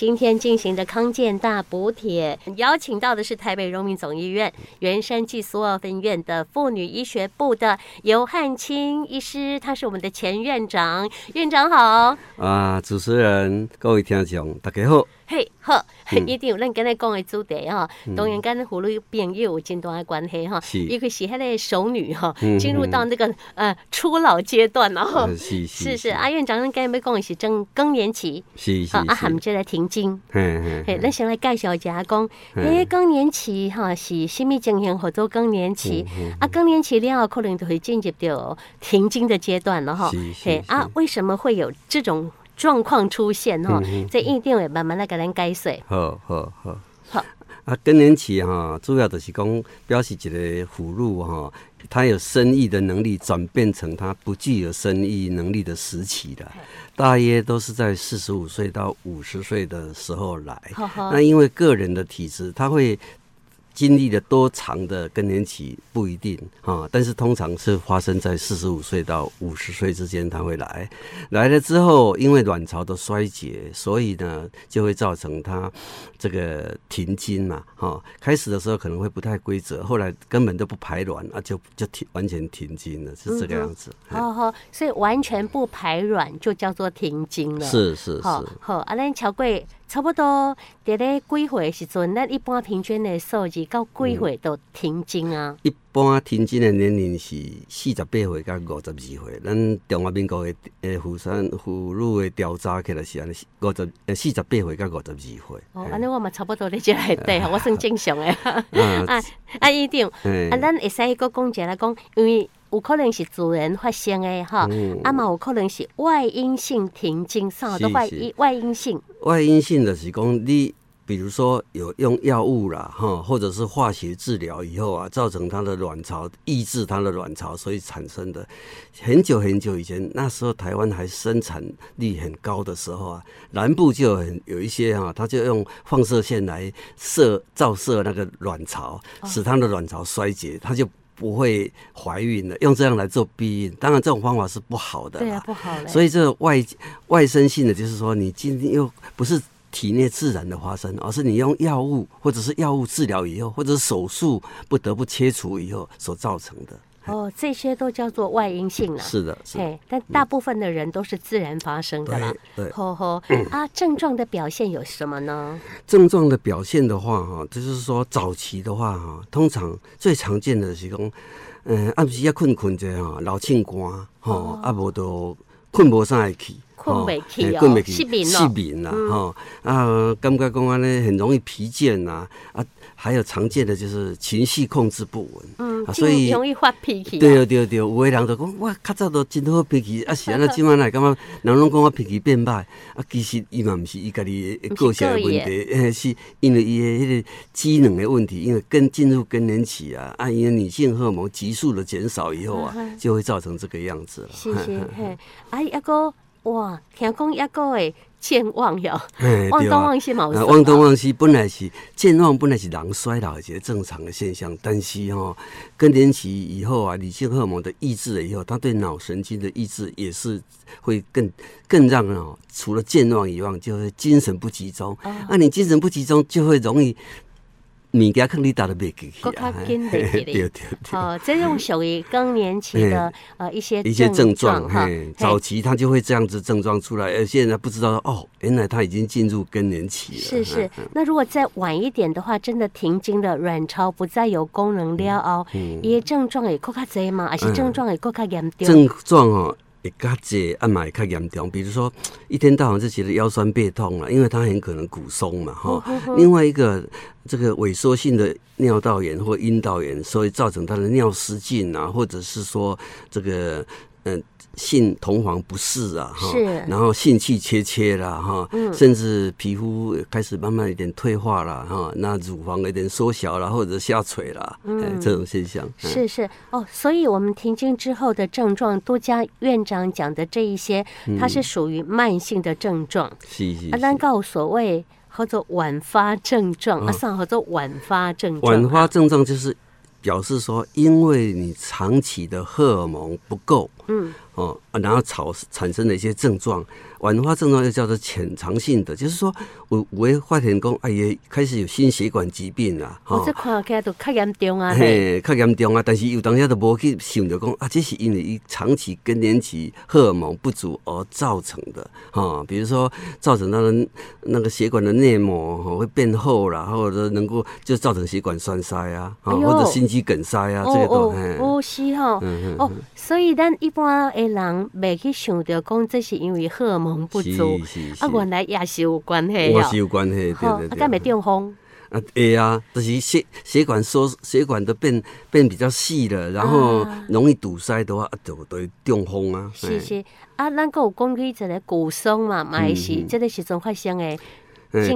今天进行的康健大补帖，邀请到的是台北荣民总医院原山暨苏澳分院的妇女医学部的尤汉卿医师，他是我们的前院长。院长好。啊，主持人，各位听众，大家好。嘿，好，一定有咱跟你讲的主题哈，当然跟妇女朋友有真大的关系哈，因为是迄个熟女哈，进入到那个呃初老阶段，然后是是是，阿院长咱跟你要讲的是正更年期，是是，啊含这个停经，嘿嘿，咱先来介绍一下讲，诶，更年期哈是什么情形？或者更年期，啊更年期了后可能就会进入到停经的阶段了哈，嘿啊，为什么会有这种？状况出现哈，这一定会慢慢来给咱解释。好好好，好啊，更年期哈，主要就是讲表示一个妇女哈，她有生育的能力转变成她不具有生育能力的时期的，大约都是在四十五岁到五十岁的时候来。那因为个人的体质，他会。经历了多长的更年期不一定啊，但是通常是发生在四十五岁到五十岁之间，它会来，来了之后，因为卵巢的衰竭，所以呢就会造成它这个停经嘛，哈，开始的时候可能会不太规则，后来根本都不排卵啊，就就停完全停经了，是这个样子。好、嗯、好，所以完全不排卵就叫做停经了。是是是。好，好，阿兰乔贵。差不多伫咧几岁时阵，咱一般平均的数字到几岁都停经啊？一般停经的年龄是四十八岁到五十二岁。咱中华民国的诶妇产妇女的调查起来是安尼，五十诶四十八岁到五十二岁。哦，安尼我嘛差不多咧，就来对，我算正常诶。啊啊，一定。啊，咱会使个讲者来讲，因为。有可能是自然发生的哈，啊嘛有可能是外因性停经，啥都外因外因性。外因性的是讲你，比如说有用药物啦，哈，或者是化学治疗以后啊，造成它的卵巢抑制它的卵巢，所以产生的。很久很久以前，那时候台湾还生产力很高的时候啊，南部就很有一些哈，他就用放射线来射照射那个卵巢，使它的卵巢衰竭，他就。不会怀孕的，用这样来做避孕，当然这种方法是不好的。对呀，不好。所以这个外外生性的，就是说你今天又不是体内自然的发生，而是你用药物或者是药物治疗以后，或者手术不得不切除以后所造成的。哦，这些都叫做外因性了。是的，是的。但大部分的人都是自然发生的啦。对，对。呵呵，啊，症状的表现有什么呢？症状的表现的话，哈，就是说早期的话，哈，通常最常见的是讲，嗯，暗时要困困着哈，老庆瓜，哈，啊，无都困不上来去，困不起哦，失眠了，失眠了，哈，啊，感觉讲安尼很容易疲倦呐，啊。还有常见的就是情绪控制不稳，嗯，所以容易发脾气。对对对，有的人就讲我，较早都真好脾气，啊是安那今晚来感觉人拢讲我脾气变歹，啊其实伊嘛毋是伊家己个性的问题，诶是因为伊的迄个机能的问题，因为更进入更年期啊，啊因为女性荷尔蒙急速的减少以后啊，就会造成这个样子了。是是 嘿，啊一个哇，听讲一个诶。健忘哟，忘东忘西嘛。忘东忘西本来是健忘，本来是人衰老一些正常的现象。但是哈，更年期以后啊，女性荷尔蒙的抑制了以后，它对脑神经的抑制也是会更更让人除了健忘以外，就会精神不集中。那、啊、你精神不集中，就会容易。物件肯定打得袂记去啊！对对对，哦，这种属于更年期的呃一些一些症状哈。早期他就会这样子症状出来，而现在不知道哦，原来他已经进入更年期了。是是，那如果再晚一点的话，真的停经了，卵巢不再有功能了哦，伊个症状会更加多嘛？还是症状会更加严重？症状哦。会较济，啊嘛会较严重。比如说，一天到晚就觉得腰酸背痛了，因为它很可能骨松嘛，哈。另外一个，这个萎缩性的尿道炎或阴道炎，所以造成他的尿失禁啊，或者是说这个，嗯、呃。性同房不适啊，哈，然后性气切切啦，哈，甚至皮肤开始慢慢有点退化了，哈，那乳房有点缩小了或者下垂了，嗯，这种现象是是。哦，所以我们停经之后的症状，多加院长讲的这一些，它是属于慢性的症状，是是，啊，但告所谓叫做晚发症状，啊，算叫做晚发症状，晚发症状就是表示说，因为你长期的荷尔蒙不够，哦，然后草产生的一些症状。晚发症状又叫做潜藏性的，就是说我我会发现讲，哎呀，开始有心血管疾病啦，哈、哦。这看起来都较严重啊。嘿，较严重啊，但是有当下都无去想着讲啊，这是因为伊长期更年期荷尔蒙不足而造成的，哈、哦。比如说造成他的那个血管的内膜哈会变厚啦，或者能够就造成血管栓塞啊，啊、哎，或者心肌梗塞啊，这个都哦哦是哈，嗯哦，所以咱一般的人未去想着讲，这是因为荷尔蒙。不足啊，原来也是有关系，也是有关系，对对对。啊，敢没中风？啊，会啊，就是血血管缩，血管都变变比较细了，然后容易堵塞的话，啊、就都会中风啊。是是啊，咱个有讲起一个骨松嘛，嘛也是这个时阵发生的。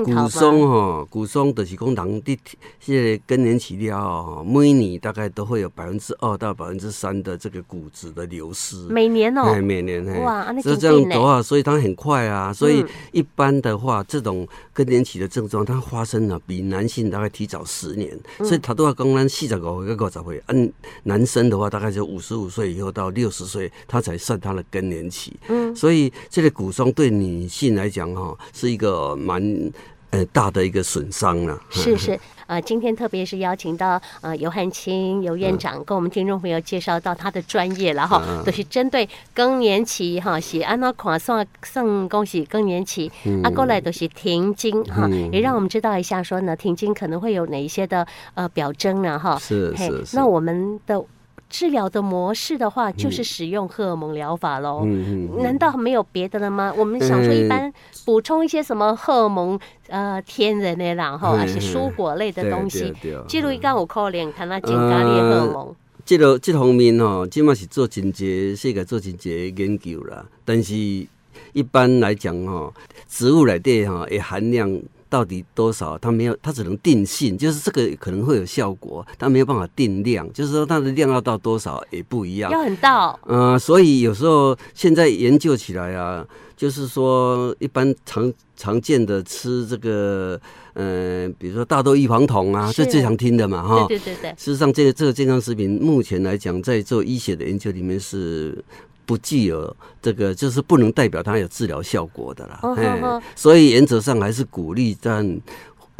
骨松哈，骨松就是讲人的现在更年期了哈，每年大概都会有百分之二到百分之三的这个骨质的流失。每年哦，哎，每年哇，是这样的话，所以它很快啊。所以一般的话，这种更年期的症状，它发生了比男性大概提早十年。所以他都要讲咱四十五岁到五十岁，按男生的话，大概就五十五岁以后到六十岁，他才算他的更年期。嗯，所以这个骨松对女性来讲哈，是一个蛮。呃，大的一个损伤了。是是，呃，今天特别是邀请到呃尤汉卿尤院长，跟我们听众朋友介绍到他的专业了哈，都是针对更年期哈，是安那款算算恭喜更年期，啊，过来都是停经哈，也让我们知道一下说呢，停经可能会有哪一些的呃表征呢哈。是是是。那我们的。治疗的模式的话，就是使用荷尔蒙疗法喽。嗯嗯，难道没有别的了吗？我们想说，一般补充一些什么荷尔蒙，呃，天然的然后还是蔬果类的东西。记录一个有可能看那增加的荷尔蒙。即个即方面吼，即嘛是做真侪，世界做真侪研究啦。但是一般来讲吼，植物内底吼，也含量。到底多少？它没有，它只能定性，就是这个可能会有效果，它没有办法定量，就是说它的量要到多少也不一样。要很大。嗯、呃，所以有时候现在研究起来啊，就是说一般常常见的吃这个，嗯、呃，比如说大豆异黄酮啊，这最常听的嘛，哈。对对对对。事实上，这个这个健康食品目前来讲，在做医学的研究里面是。不具有这个，就是不能代表它有治疗效果的啦。Oh, oh, oh. 所以原则上还是鼓励，但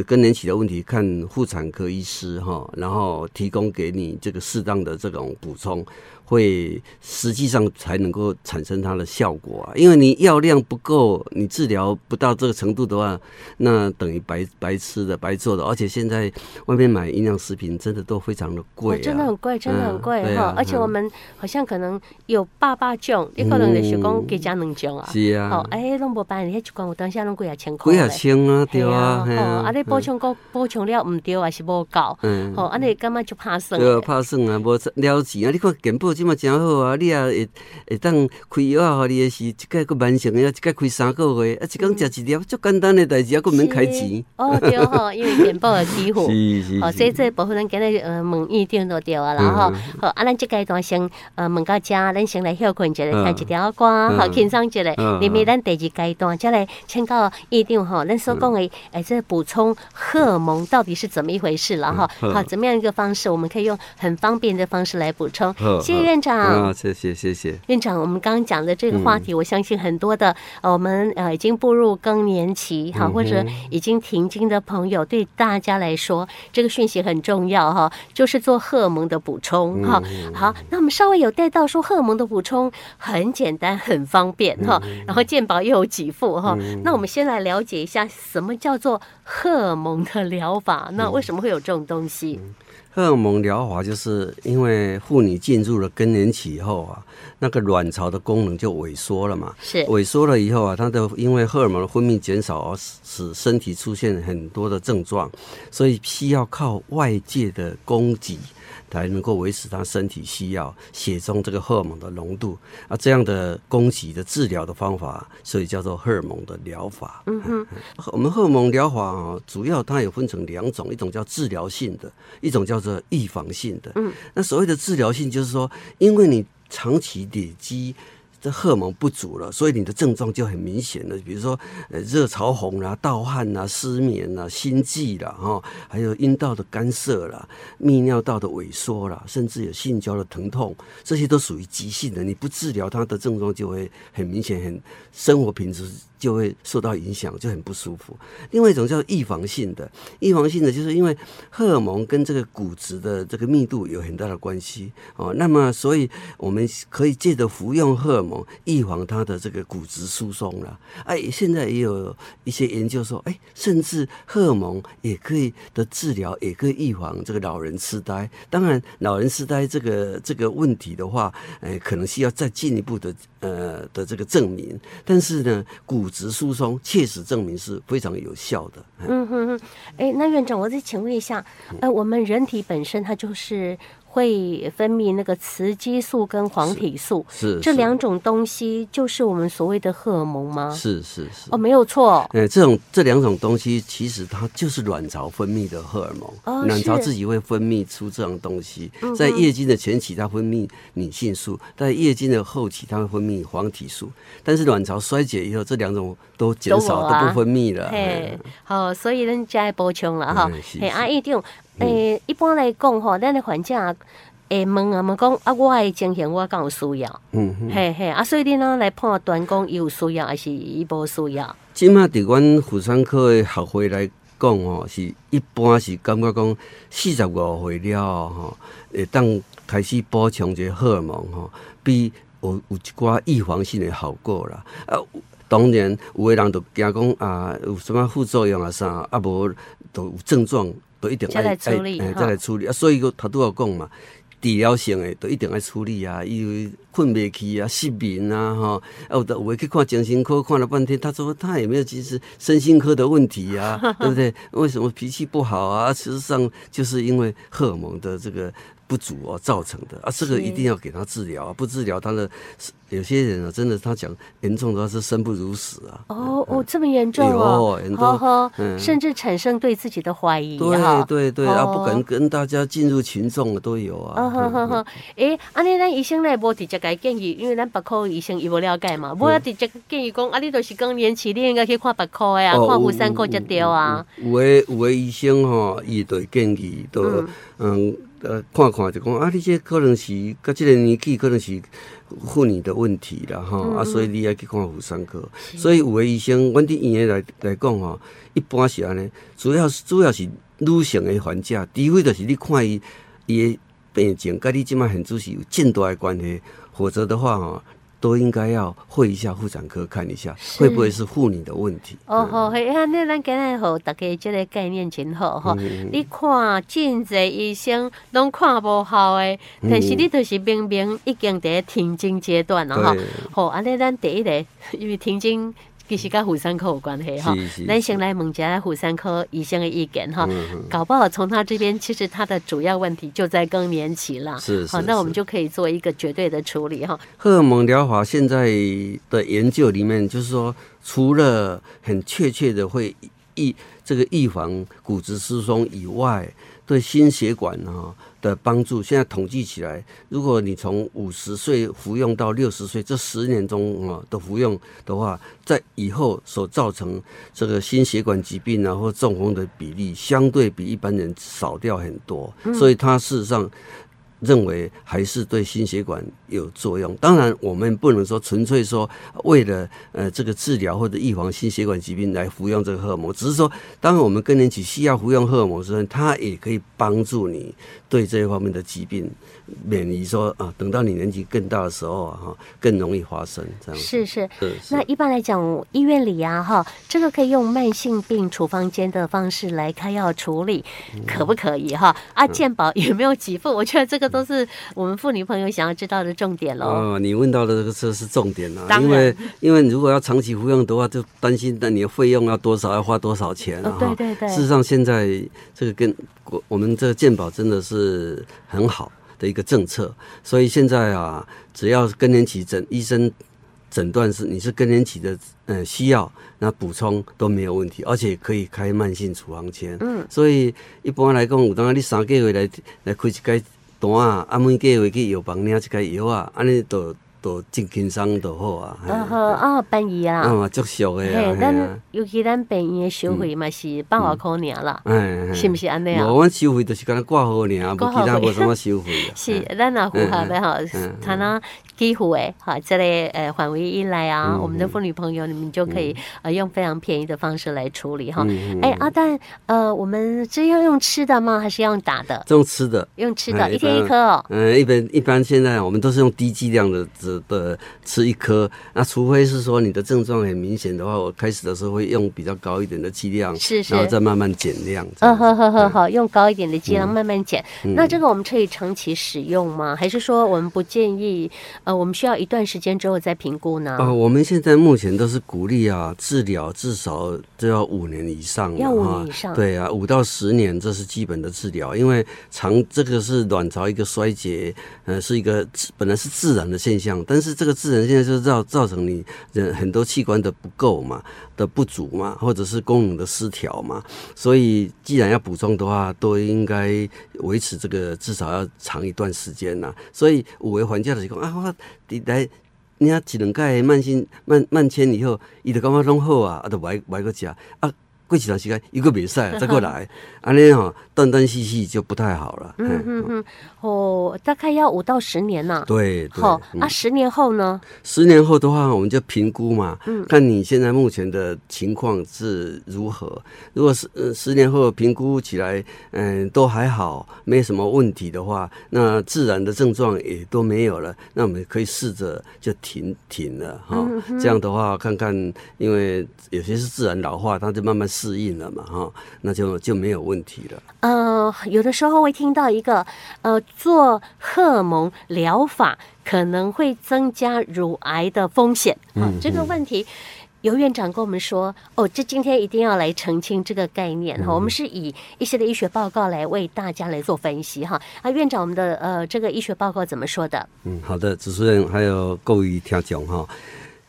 更年期的问题看妇产科医师哈，然后提供给你这个适当的这种补充。会实际上才能够产生它的效果啊，因为你药量不够，你治疗不到这个程度的话，那等于白白吃的、白做的。而且现在外面买营养食品真的都非常的贵、啊，真的很贵，真的很贵哈。而且我们好像可能有爸爸种，你可能就是讲给家能种啊。是啊。好，哎，拢无办，你迄一罐我当下拢几啊千块。几啊千啊，对啊。哦，啊，你补充够补充了唔对，还是无够。嗯。好，啊，你干嘛就怕算？对，怕算啊，无了钱啊！你看健保。这么真好啊！你也会会当开药啊？你也是一个个完成的，一个开三个月，啊，一工食一粒，足简单的代志，啊，个免开钱。哦，对吼，因为健保的庇护。是是。哦，所以这部分咱今日呃问医生就对啊，然后好，啊，咱即阶段先呃问到遮，咱先来休困一下，听一条歌，好轻松一下。里面咱第二阶段再来请教医生哈，咱所讲的哎，这补充荷尔蒙到底是怎么一回事了哈？好，怎么样一个方式，我们可以用很方便的方式来补充。谢谢院长。啊，谢谢谢谢院长。我们刚刚讲的这个话题，嗯、我相信很多的呃我们呃已经步入更年期哈，或者已经停经的朋友，对大家来说，这个讯息很重要哈，就是做荷尔蒙的补充哈。好，那我们稍微有带到说荷尔蒙的补充很简单很方便哈，然后健保又有给付哈。那我们先来了解一下什么叫做荷尔蒙的疗法，那为什么会有这种东西？荷尔蒙疗法就是因为妇女进入了更年期以后啊，那个卵巢的功能就萎缩了嘛。是萎缩了以后啊，它的因为荷尔蒙的分泌减少而使身体出现很多的症状，所以需要靠外界的供给。才能够维持他身体需要血中这个荷尔蒙的浓度啊，这样的供给的治疗的方法，所以叫做荷尔蒙的疗法。嗯哼，我们荷尔蒙疗法啊，主要它有分成两种，一种叫治疗性的，一种叫做预防性的。嗯，那所谓的治疗性就是说，因为你长期累积。这荷尔蒙不足了，所以你的症状就很明显了，比如说呃热潮红啦、盗汗啦、失眠啦、心悸啦，哈，还有阴道的干涩啦、泌尿道的萎缩啦，甚至有性交的疼痛，这些都属于急性的。你不治疗，它的症状就会很明显，很生活品质。就会受到影响，就很不舒服。另外一种叫预防性的，预防性的就是因为荷尔蒙跟这个骨质的这个密度有很大的关系哦。那么，所以我们可以借着服用荷尔蒙预防它的这个骨质疏松了。哎，现在也有一些研究说，哎，甚至荷尔蒙也可以的治疗，也可以预防这个老人痴呆。当然，老人痴呆这个这个问题的话，哎，可能需要再进一步的呃的这个证明。但是呢，骨质疏松确实证明是非常有效的。嗯哼哼，哎，那院长，我再请问一下，呃，我们人体本身它就是。会分泌那个雌激素跟黄体素，是，是这两种东西，就是我们所谓的荷尔蒙吗？是是是，哦，没有错。哎，这种这两种东西，其实它就是卵巢分泌的荷尔蒙。哦，卵巢自己会分泌出这种东西，在月经的前期，它分泌女性素；在月经的后期，它会分泌黄体素。但是卵巢衰竭以后，这两种都减少，都，啊、都不分泌了。嘿，好，所以人家补充了哈。嘿，阿一定。诶、欸，一般来讲吼，咱的患者会问啊，问讲啊，我的情形我敢有需要？嗯嗯，嘿嘿，啊，所以你呢来判断讲伊有需要还是伊无需要？即马伫阮妇产科的学会来讲吼，是一般是感觉讲四十五岁了吼，会当开始补充者荷尔蒙吼，比有有一寡预防性的效果啦。啊，当然有的人就惊讲啊，有什么副作用啊啥，啊无都有症状。都一定爱爱诶，再来处理啊！所以个头拄要讲嘛，治疗性的，都一定爱处理啊，因为困不去啊，失眠啊，哈，有的有诶去看精神科，看了半天，他说他也没有其实身心科的问题啊，对不对？为什么脾气不好啊？事实上就是因为荷尔蒙的这个。不足哦，造成的啊，这个一定要给他治疗啊，不治疗他的有些人啊，真的他讲严重的话是生不如死啊。哦哦，这么严重哦，严重，甚至产生对自己的怀疑。对对对啊，不敢跟大家进入群众的都有啊。哦好好好，哎，安尼咱医生来无直接给建议，因为咱别科医生伊无了解嘛，无要直接建议讲啊，你都是更年期，你应该去看别科呀，看妇产科才对啊。有诶有诶医生吼，伊都建议都嗯。呃，看看就讲啊，你这可能是，甲即个年纪可能是妇女的问题啦吼，嗯、啊，所以你要去看妇产科。所以有的医生，阮伫医院来来讲吼，一般是安尼，主要是主要是女性的患者，除非就是你看伊伊的病情，甲你即马现主是有真大的关系，否则的话哈。都应该要会一下妇产科看一下，会不会是妇女的问题？哦吼，嘿，啊，那咱今日好，大家这个概念真好哈。嗯、你看，真侪医生拢看无效的，但是你就是明明已经在停经阶段了哈。好，安尼咱第一个，因为停经。其实跟妇产科有关系哈，咱先来问一下妇产科医生的意见哈，搞不好从他这边，其实他的主要问题就在更年期了，是，好，那我们就可以做一个绝对的处理哈。荷尔蒙疗法现在的研究里面，就是说，除了很确切的会预这个预防骨质疏松以外，对心血管啊。的帮助，现在统计起来，如果你从五十岁服用到六十岁这十年中啊的服用的话，在以后所造成这个心血管疾病啊或中风的比例，相对比一般人少掉很多，所以它事实上。认为还是对心血管有作用。当然，我们不能说纯粹说为了呃这个治疗或者预防心血管疾病来服用这个荷尔蒙，只是说，当我们更年期需要服用荷尔蒙的时候，它也可以帮助你对这一方面的疾病免于说啊，等到你年纪更大的时候啊，哈，更容易发生这样。是是是。那一般来讲，医院里啊，哈，这个可以用慢性病处方间的方式来开药处理，可不可以哈？啊，健保 有没有给付？我觉得这个。都是我们妇女朋友想要知道的重点喽。哦，你问到的这个这是重点啊，因为因为如果要长期服用的话，就担心那你的费用要多少，要花多少钱啊？对对对。事实上，现在这个跟我们这个健保真的是很好的一个政策，所以现在啊，只要更年期诊医生诊断是你是更年期的呃需要，那补充都没有问题，而且可以开慢性处方签。嗯。所以一般来讲，有当你三个月来来开一个。单啊，啊，每个月去药房领一个药啊，安尼都都真轻松就好啊。嗯好啊，便宜啊。啊，足俗的啊。咱尤其咱便宜的收费嘛是百外块尔啦。是不是安尼啊？无，阮收费就是干那挂号尔，无其他无什么收费。是，咱若符合的吼，他那几乎诶，哈，这里呃范围一来啊，我们的妇女朋友你们就可以呃用非常便宜的方式来处理哈。哎，阿蛋呃，我们是要用吃的吗？还是要用打的？用吃的。用吃的，一天一颗哦。嗯，一般一般现在我们都是用低剂量的这的吃一颗。那除非是说你的症状很明显的话，我开始的时候会用比较高一点的剂量，是是，然后再慢慢减量。嗯，好好好好，用高一点的剂量慢慢减。那这个我们可以长期使用吗？还是说我们不建议？呃，我们需要一段时间之后再评估呢？呃，我们现在目前都是鼓励啊，治疗至少都要五年以上，要五年以上。对啊，五到十年这是基本的治疗，因为长这个是卵巢一个衰竭，呃，是一个本来是自然的现象，但是这个自然现象就造造成你人很多器官的不够嘛，的不足嘛，或者是功能的失调嘛，所以既然要补充的话，都应该维持这个至少要长一段时间呐。所以有的患者就是讲啊，我来你啊一两盖慢性慢慢迁以后，伊就感觉拢好啊，啊，就买买个食啊。过一段时间一个比赛再过来，安尼哈断断续续就不太好了。嗯嗯嗯，哦，大概要五到十年呢。对，好啊，十年后呢？十年后的话，我们就评估嘛，嗯看你现在目前的情况是如何。如果是呃十年后评估起来，嗯，都还好，没什么问题的话，那自然的症状也都没有了，那我们可以试着就停停了哈。这样的话，看看，因为有些是自然老化，它就慢慢。适应了嘛，哈，那就就没有问题了。呃，有的时候会听到一个，呃，做荷尔蒙疗法可能会增加乳癌的风险。嗯，这个问题，尤院长跟我们说，哦，这今天一定要来澄清这个概念哈。我们是以一些的医学报告来为大家来做分析哈。啊，院长，我们的呃这个医学报告怎么说的？嗯，好的，主持人还有各位听众哈，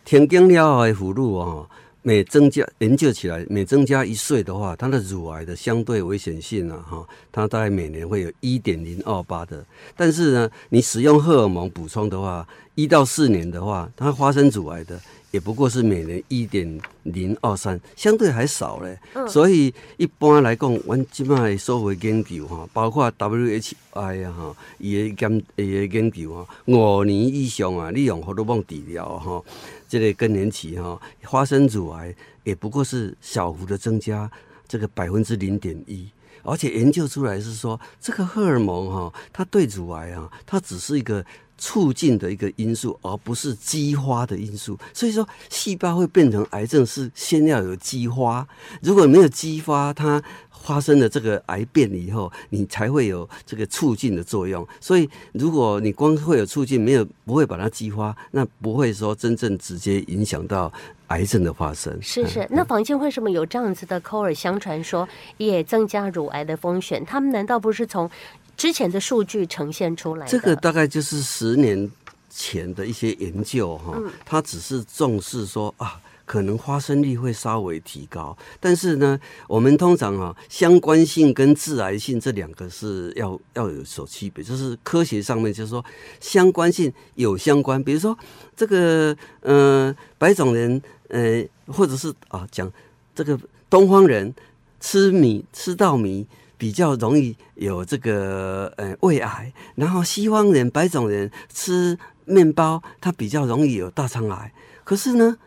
停经了后的妇女啊。每增加研究起来，每增加一岁的话，它的乳癌的相对危险性啊，哈，它大概每年会有一点零二八的。但是呢，你使用荷尔蒙补充的话，一到四年的话，它发生乳癌的也不过是每年一点零二三，相对还少嘞。所以一般来讲，我们基本上所谓研究哈，包括 WHI 啊哈，伊个研伊个研究啊，五年以上啊，你用荷尔蒙治疗哈。这个更年期哈，发生乳癌也不过是小幅的增加，这个百分之零点一，而且研究出来是说，这个荷尔蒙哈，它对乳癌啊，它只是一个促进的一个因素，而不是激发的因素。所以说，细胞会变成癌症是先要有激发，如果没有激发它。发生了这个癌变以后，你才会有这个促进的作用。所以，如果你光会有促进，没有不会把它激发，那不会说真正直接影响到癌症的发生。是是，那坊间为什么有这样子的口耳相传说也增加乳癌的风险？他们难道不是从之前的数据呈现出来的？这个大概就是十年前的一些研究哈，他只是重视说啊。可能发生率会稍微提高，但是呢，我们通常啊，相关性跟致癌性这两个是要要有所区别，就是科学上面就是说相关性有相关，比如说这个呃白种人呃或者是啊讲这个东方人吃米吃稻米比较容易有这个呃胃癌，然后西方人白种人吃面包他比较容易有大肠癌，可是呢。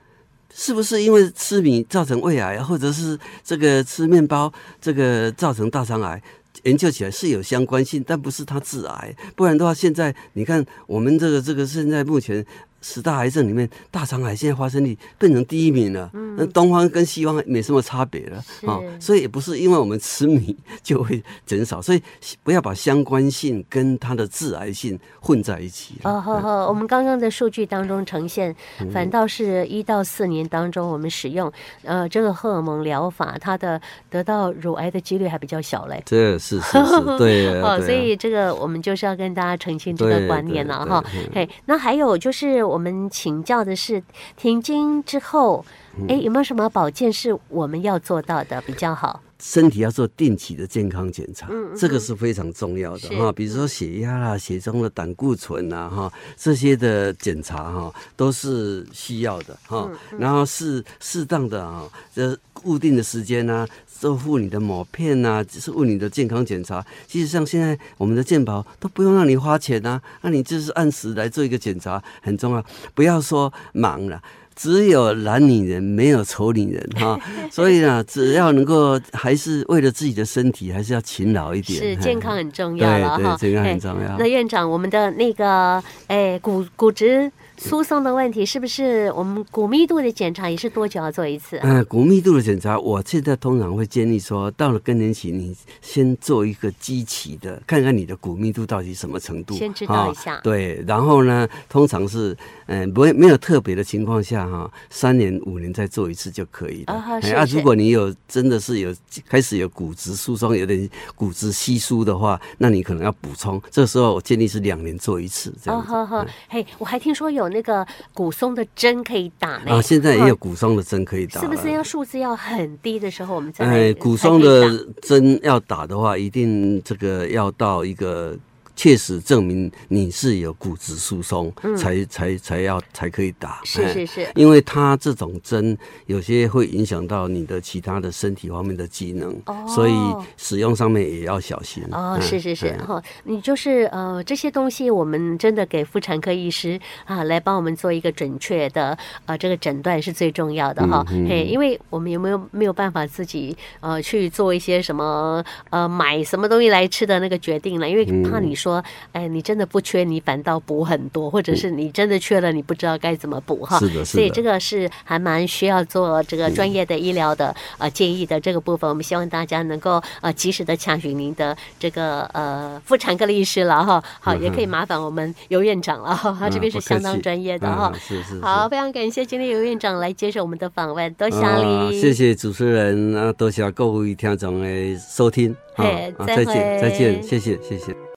是不是因为吃米造成胃癌，或者是这个吃面包这个造成大肠癌？研究起来是有相关性，但不是它致癌。不然的话，现在你看我们这个这个现在目前。十大癌症里面，大肠癌现在发生率变成第一名了。嗯，那东方跟西方没什么差别了啊、哦，所以也不是因为我们吃米 就会减少，所以不要把相关性跟它的致癌性混在一起。哦，好好，我们刚刚的数据当中呈现，反倒是一到四年当中，我们使用呃这个荷尔蒙疗法，它的得到乳癌的几率还比较小嘞。这是是是，对。哦，所以这个我们就是要跟大家澄清这个观念了哈。嘿，那还有就是。我们请教的是停经之后，哎，有没有什么保健是我们要做到的比较好？身体要做定期的健康检查，嗯嗯，这个是非常重要的哈。比如说血压啦、血中的胆固醇呐，哈，这些的检查哈都是需要的哈。然后适适当的啊，这固定的时间呢，做护你的抹片呐，只是为你的健康检查。其实像现在我们的健保都不用让你花钱呐，那你就是按时来做一个检查，很重要。不要说忙了。只有懒女人，没有丑女人哈，所以呢，只要能够，还是为了自己的身体，还是要勤劳一点。是健康很重要了哈，健康很重要。那院长，我们的那个，哎，骨骨质。疏松的问题是不是我们骨密度的检查也是多久要做一次？啊？嗯，骨密度的检查，我现在通常会建议说，到了更年期，你先做一个基期的，看看你的骨密度到底什么程度，先知道一下。哦、对，然后呢，通常是嗯，不会没有特别的情况下哈，三年五年再做一次就可以了。啊，是是啊，如果你有真的是有开始有骨质疏松，有点骨质稀疏的话，那你可能要补充。这时候我建议是两年做一次这样。哦，好好，嘿，我还听说有。那个骨松的针可以打呢？啊，现在也有骨松的针可以打。是不是要数字要很低的时候我们才？哎，骨松的针要打的话，一定这个要到一个。确实证明你是有骨质疏松，嗯，才才才要才可以打。是是是，因为它这种针有些会影响到你的其他的身体方面的机能，哦，所以使用上面也要小心。哦，是是是，哈，你就是呃这些东西，我们真的给妇产科医师啊来帮我们做一个准确的呃这个诊断是最重要的哈。嘿，因为我们有没有没有办法自己呃去做一些什么呃买什么东西来吃的那个决定呢？因为怕你说。说，哎，你真的不缺，你反倒补很多，或者是你真的缺了，你不知道该怎么补哈。是的，是的。所以这个是还蛮需要做这个专业的医疗的呃建议的这个部分，我们希望大家能够呃及时的查询您的这个呃妇产科的医师了哈。好，也可以麻烦我们尤院长了哈，他这边是相当专业的哈。是是。好，非常感谢今天尤院长来接受我们的访问，多谢你。谢谢主持人啊，多谢各位听众的收听。好，再见，再见，谢谢，谢谢。